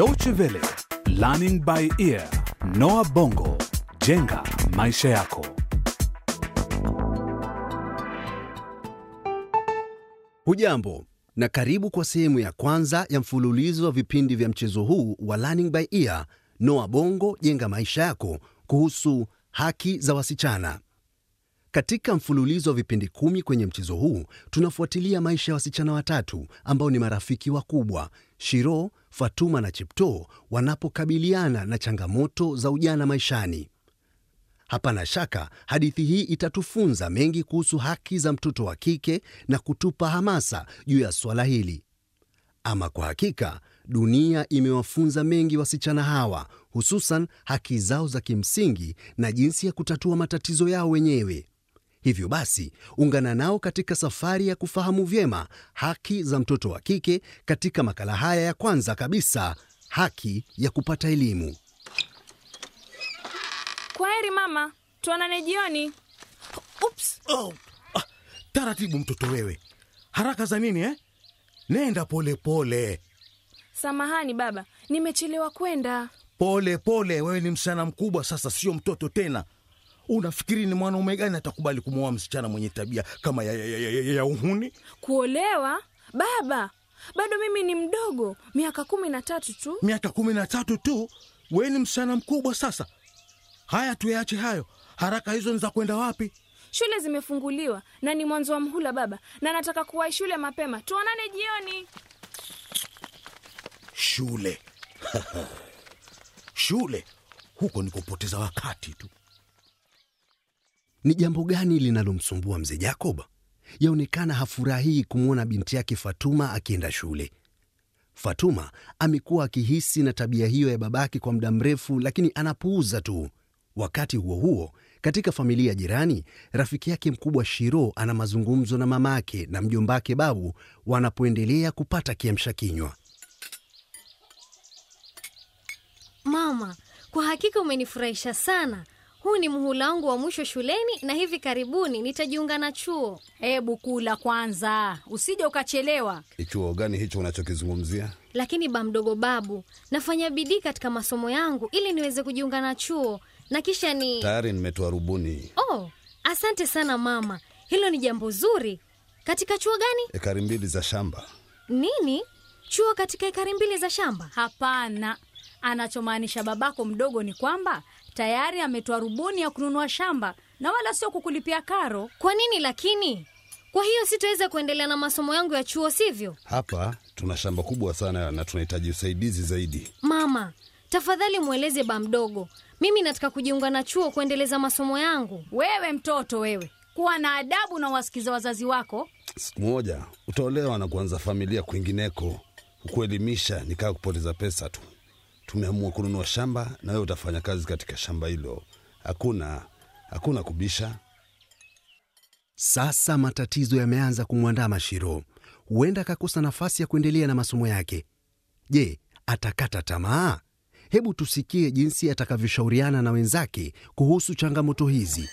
Deutsche Welle, Learning by Ear, Noah Bongo, jenga maisha yako. Hujambo na karibu kwa sehemu ya kwanza ya mfululizo wa vipindi vya mchezo huu wa Learning by Ear, Noah Bongo, jenga maisha yako, kuhusu haki za wasichana. Katika mfululizo wa vipindi kumi kwenye mchezo huu tunafuatilia maisha ya wasichana watatu ambao ni marafiki wakubwa, Shiro, Fatuma na Chipto, wanapokabiliana na changamoto za ujana maishani. Hapana shaka hadithi hii itatufunza mengi kuhusu haki za mtoto wa kike na kutupa hamasa juu ya swala hili. Ama kwa hakika, dunia imewafunza mengi wasichana hawa, hususan haki zao za kimsingi na jinsi ya kutatua matatizo yao wenyewe. Hivyo basi, ungana nao katika safari ya kufahamu vyema haki za mtoto wa kike katika makala haya ya kwanza kabisa, haki ya kupata elimu. Kwaheri mama, tuonane jioni. Ups, Oh, ah, taratibu mtoto wewe, haraka za nini eh? Nenda pole pole samahani baba, nimechelewa kwenda. pole pole. Wewe ni msichana mkubwa sasa, sio mtoto tena. Unafikiri ni mwanaume gani atakubali kumwoa msichana mwenye tabia kama ya, ya, ya, ya, ya uhuni? Kuolewa baba? Bado mimi ni mdogo, miaka kumi na tatu tu. Miaka kumi na tatu tu, We ni msichana mkubwa sasa. Haya, tuyaache hayo. Haraka hizo ni za kwenda wapi? Shule zimefunguliwa na ni mwanzo wa mhula baba, na nataka kuwahi shule mapema. Tuonane jioni. Shule shule, huko ni kupoteza wakati tu. Ni jambo gani linalomsumbua mzee Jacob? Yaonekana hafurahii kumwona binti yake Fatuma akienda shule. Fatuma amekuwa akihisi na tabia hiyo ya babake kwa muda mrefu, lakini anapuuza tu. Wakati huo huo, katika familia jirani, rafiki yake mkubwa Shiro ana mazungumzo na mamake na mjombake Babu wanapoendelea kupata kiamsha kinywa. Mama, kwa hakika umenifurahisha sana. Huu ni mhula wangu wa mwisho shuleni na hivi karibuni nitajiunga na chuo. Hebu kula kwanza, usije ukachelewa. Ni chuo gani hicho unachokizungumzia? Lakini ba mdogo babu, nafanya bidii katika masomo yangu ili niweze kujiunga na chuo na kisha ni Tayari nimetoa rubuni Oh, asante sana mama, hilo ni jambo zuri. Katika chuo gani? ekari mbili za shamba. Nini? Chuo katika ekari mbili za shamba? Hapana, anachomaanisha babako mdogo ni kwamba tayari ametoa rubuni ya kununua shamba na wala sio kukulipia karo. Kwa nini lakini? Kwa hiyo sitaweza kuendelea na masomo yangu ya chuo, sivyo? Hapa tuna shamba kubwa sana na tunahitaji usaidizi zaidi. Mama, tafadhali mweleze ba mdogo, mimi nataka kujiunga na chuo kuendeleza masomo yangu. Wewe mtoto wewe, kuwa na adabu na wasikiza wazazi wako. Siku moja utaolewa na kuanza familia kwingineko. Kukuelimisha ni kaa kupoteza pesa tu. Tumeamua kununua shamba na wewe utafanya kazi katika shamba hilo. Hakuna hakuna kubisha. Sasa matatizo yameanza kumwandama Shiro. Huenda akakosa nafasi ya kuendelea na masomo yake. Je, atakata tamaa? Hebu tusikie jinsi atakavyoshauriana na wenzake kuhusu changamoto hizi.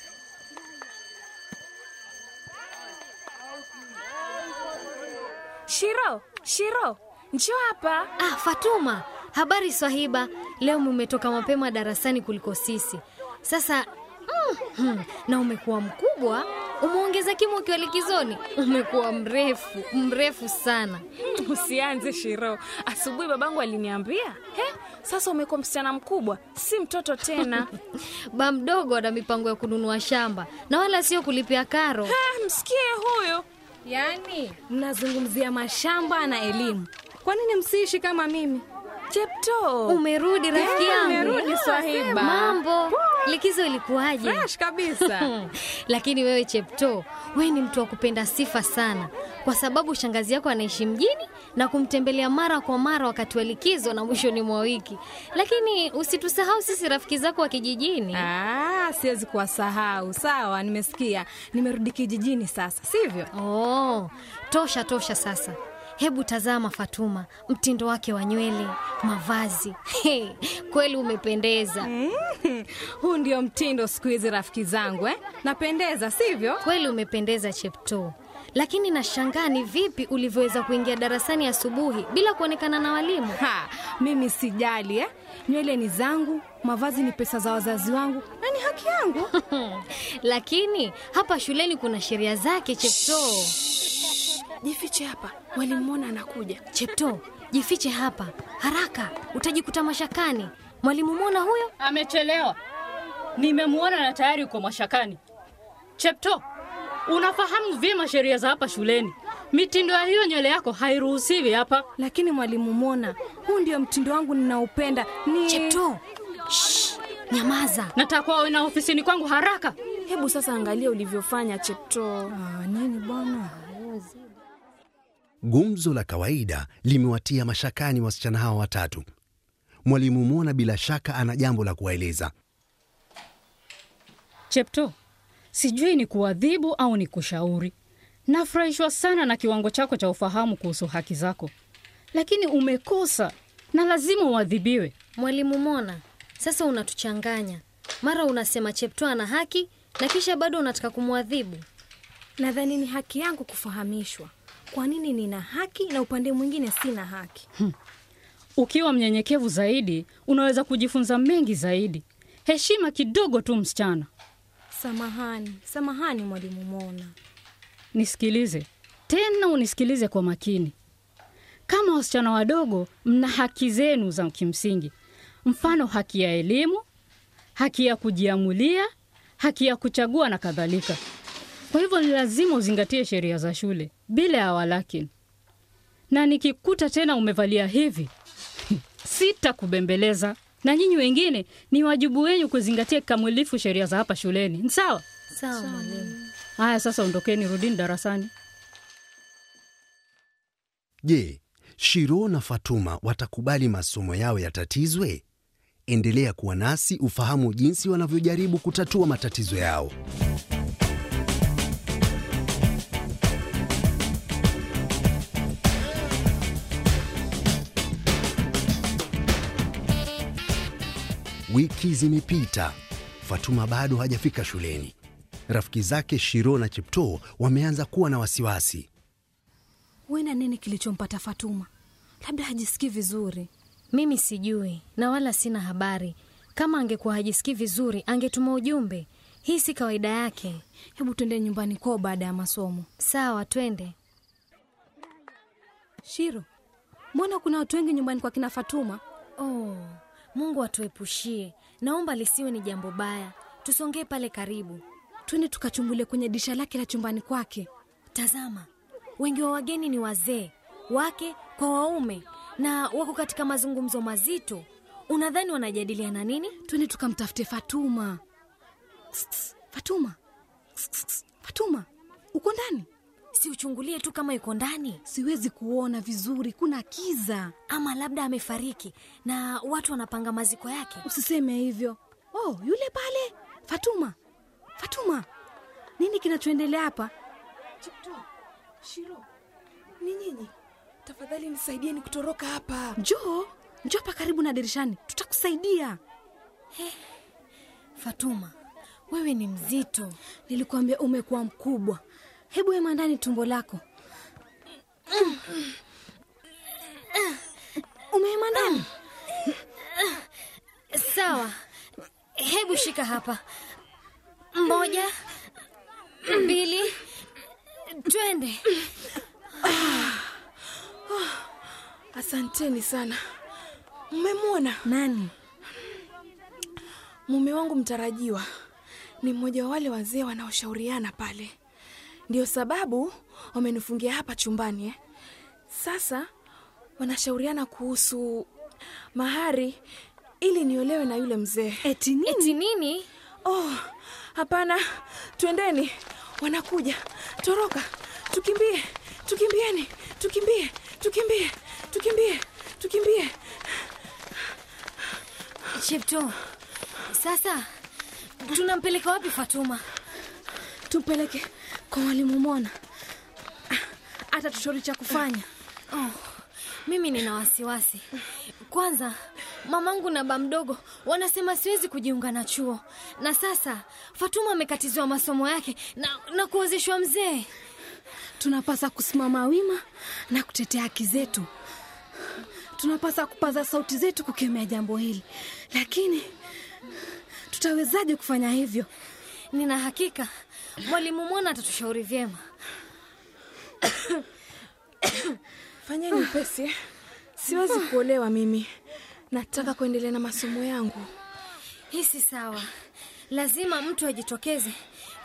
Shiro, Shiro, njoo hapa. Ah, Fatuma, habari swahiba. Leo mumetoka mapema darasani kuliko sisi. Sasa mm, mm, na umekuwa mkubwa, umeongeza kimo ukiwa likizoni. Umekuwa mrefu mrefu sana. Usianze Shiro, asubuhi babangu aliniambia he, sasa umekuwa msichana mkubwa, si mtoto tena. Ba mdogo ana mipango ya kununua shamba na wala sio kulipia karo. Ha, msikie huyo. Yaani mnazungumzia mashamba na elimu, kwa nini msiishi kama mimi? Chepto, Umerudi rafiki yangu. Umerudi Swahiba. Mambo, likizo ilikuwaje? Fresh kabisa. Lakini wewe Chepto, wewe ni mtu wa kupenda sifa sana, kwa sababu shangazi yako anaishi mjini na kumtembelea mara kwa mara wakati wa likizo na mwishoni mwa wiki. Lakini usitusahau sisi rafiki zako wa kijijini. Ah, siwezi kuwasahau. Sawa, nimesikia. Nimerudi kijijini sasa, sivyo? Oh, tosha tosha sasa. Hebu tazama Fatuma, mtindo wake wa nywele, mavazi. Hey, kweli umependeza. Huu ndio mtindo siku hizi rafiki zangu eh? Napendeza, sivyo? Kweli umependeza Chepto. lakini nashangaa ni vipi ulivyoweza kuingia darasani asubuhi bila kuonekana na walimu. Ha, mimi sijali eh? Nywele ni zangu, mavazi ni pesa za wazazi wangu na ni haki yangu. Lakini hapa shuleni kuna sheria zake, Chepto. Jifiche hapa, walimwona anakuja. Chepto, jifiche hapa haraka, utajikuta mashakani. Mwalimu mwona huyo Amechelewa, nimemwona na tayari uko mashakani. Chepto, unafahamu vyema sheria za hapa shuleni. Mitindo ya hiyo nywele yako hairuhusiwi hapa. Lakini mwalimu Mona, huu ndio mtindo wangu ninaupenda. Ni Chepto, Shh, nyamaza. Nataka wawe na ofisini kwangu haraka. Hebu sasa angalia ulivyofanya Chepto. Ah, nini bwana? Gumzo la kawaida limewatia mashakani wasichana hawa watatu. Mwalimu Mona bila shaka ana jambo la kuwaeleza. Chepto, sijui ni kuadhibu au ni kushauri. Nafurahishwa sana na kiwango chako cha ufahamu kuhusu haki zako, lakini umekosa na lazima uadhibiwe. Mwalimu Mona, sasa unatuchanganya. Mara unasema Chepto ana haki na kisha bado unataka kumwadhibu. Nadhani ni haki yangu kufahamishwa kwa nini nina haki na upande mwingine sina haki. Ukiwa mnyenyekevu zaidi, unaweza kujifunza mengi zaidi. Heshima kidogo tu, msichana. Samahani, samahani mwalimu Mona. Nisikilize tena, unisikilize kwa makini. Kama wasichana wadogo, mna haki zenu za kimsingi, mfano haki ya elimu, haki ya kujiamulia, haki ya kuchagua na kadhalika. Kwa hivyo ni lazima uzingatie sheria za shule bila ya walakini, na nikikuta tena umevalia hivi sitakubembeleza. Na nyinyi wengine, ni wajibu wenyu kuzingatia kikamilifu sheria za hapa shuleni. Ni sawa? Sawa mwalimu. Haya, sasa ondokeni, rudini darasani. Je, Shiro na Fatuma watakubali masomo yao yatatizwe? Endelea kuwa nasi ufahamu jinsi wanavyojaribu kutatua matatizo yao. Wiki zimepita, Fatuma bado hajafika shuleni. Rafiki zake Shiro na Chepto wameanza kuwa na wasiwasi. Huenda nini kilichompata Fatuma? Labda hajisikii vizuri. Mimi sijui na wala sina habari. Kama angekuwa hajisikii vizuri, angetuma ujumbe. Hii si kawaida yake. Hebu tuende nyumbani kwao baada ya masomo. Sawa, twende. Shiro, mbona kuna watu wengi nyumbani kwa kina Fatuma? Oh, Mungu atuepushie. Naomba lisiwe ni jambo baya. Tusongee pale karibu. Twende tukachungulie kwenye disha lake la chumbani kwake. Tazama, wengi wa wageni ni wazee, wake kwa waume, na wako katika mazungumzo mazito. Unadhani wanajadiliana nini? Twende tukamtafute Fatuma. Fatuma, Fatuma, uko ndani? Si uchungulie tu kama yuko ndani, Siwezi kuona vizuri, kuna kiza. ama labda amefariki na watu wanapanga maziko yake. Usiseme hivyo. Oh, yule pale. Fatuma, Fatuma, nini kinachoendelea hapa? Shiro, ni nyinyi? Tafadhali nisaidieni kutoroka hapa. Njoo, njoo hapa karibu na dirishani, tutakusaidia. Fatuma, wewe ni mzito. Nilikuambia umekuwa mkubwa. Hebu ema ndani tumbo lako. Umeema ndani? Sawa, hebu shika hapa. Moja, mbili, twende. Asanteni sana. Mmemwona Nani? mume wangu mtarajiwa ni mmoja wa wale wazee wanaoshauriana pale, ndio sababu wamenifungia hapa chumbani eh. Sasa wanashauriana kuhusu mahari ili niolewe na yule mzee. Eti nini? Eti nini? Oh, hapana, twendeni, wanakuja. Toroka, tukimbie, tukimbieni, tukimbie, tukimbie, tukimbie, tukimbie. Chepto, sasa tunampeleka wapi Fatuma? Tumpeleke kwa mwalimu Mona, hata tushori cha kufanya. Oh, mimi nina wasiwasi. Kwanza mamangu na ba mdogo wanasema siwezi kujiunga na chuo, na sasa Fatuma amekatiziwa masomo yake na, na kuozeshwa mzee. tunapasa kusimama wima na kutetea haki zetu. Tunapasa kupaza sauti zetu kukemea jambo hili, lakini tutawezaje kufanya hivyo? Nina hakika mwalimu Mwana atatushauri vyema. Fanyeni upesi, siwezi kuolewa mimi. Nataka kuendelea na masomo yangu. Hii si sawa. Lazima mtu ajitokeze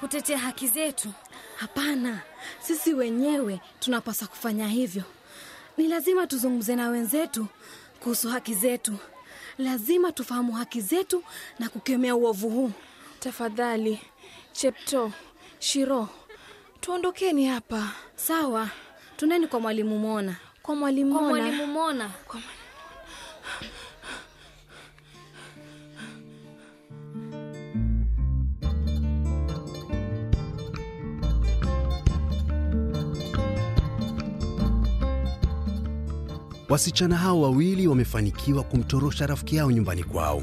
kutetea haki zetu. Hapana, sisi wenyewe tunapaswa kufanya hivyo. Ni lazima tuzungumze na wenzetu kuhusu haki zetu. Lazima tufahamu haki zetu na kukemea uovu huu. Tafadhali Chepto, Shiro, tuondokeni hapa Sawa, tuneni kwa mwalimu Mona. kwa mwalimu Kwa Mona. mwalimu Wasichana hao wawili wamefanikiwa kumtorosha rafiki yao nyumbani kwao.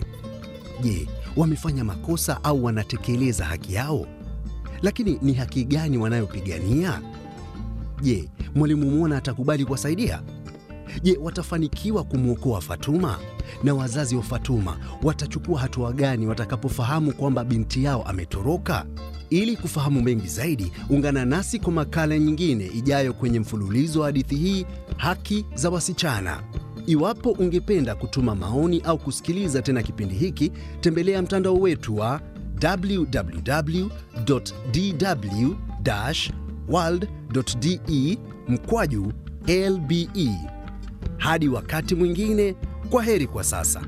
Je, wamefanya makosa au wanatekeleza haki yao? Lakini ni haki gani wanayopigania? Je, mwalimu Mona atakubali kuwasaidia? Je, watafanikiwa kumwokoa Fatuma? Na wazazi wa Fatuma watachukua hatua gani watakapofahamu kwamba binti yao ametoroka? Ili kufahamu mengi zaidi, ungana nasi kwa makala nyingine ijayo kwenye mfululizo wa hadithi hii, Haki za Wasichana. Iwapo ungependa kutuma maoni au kusikiliza tena kipindi hiki, tembelea mtandao wetu wa www.dw-world.de mkwaju lbe. Hadi wakati mwingine, kwa heri kwa sasa.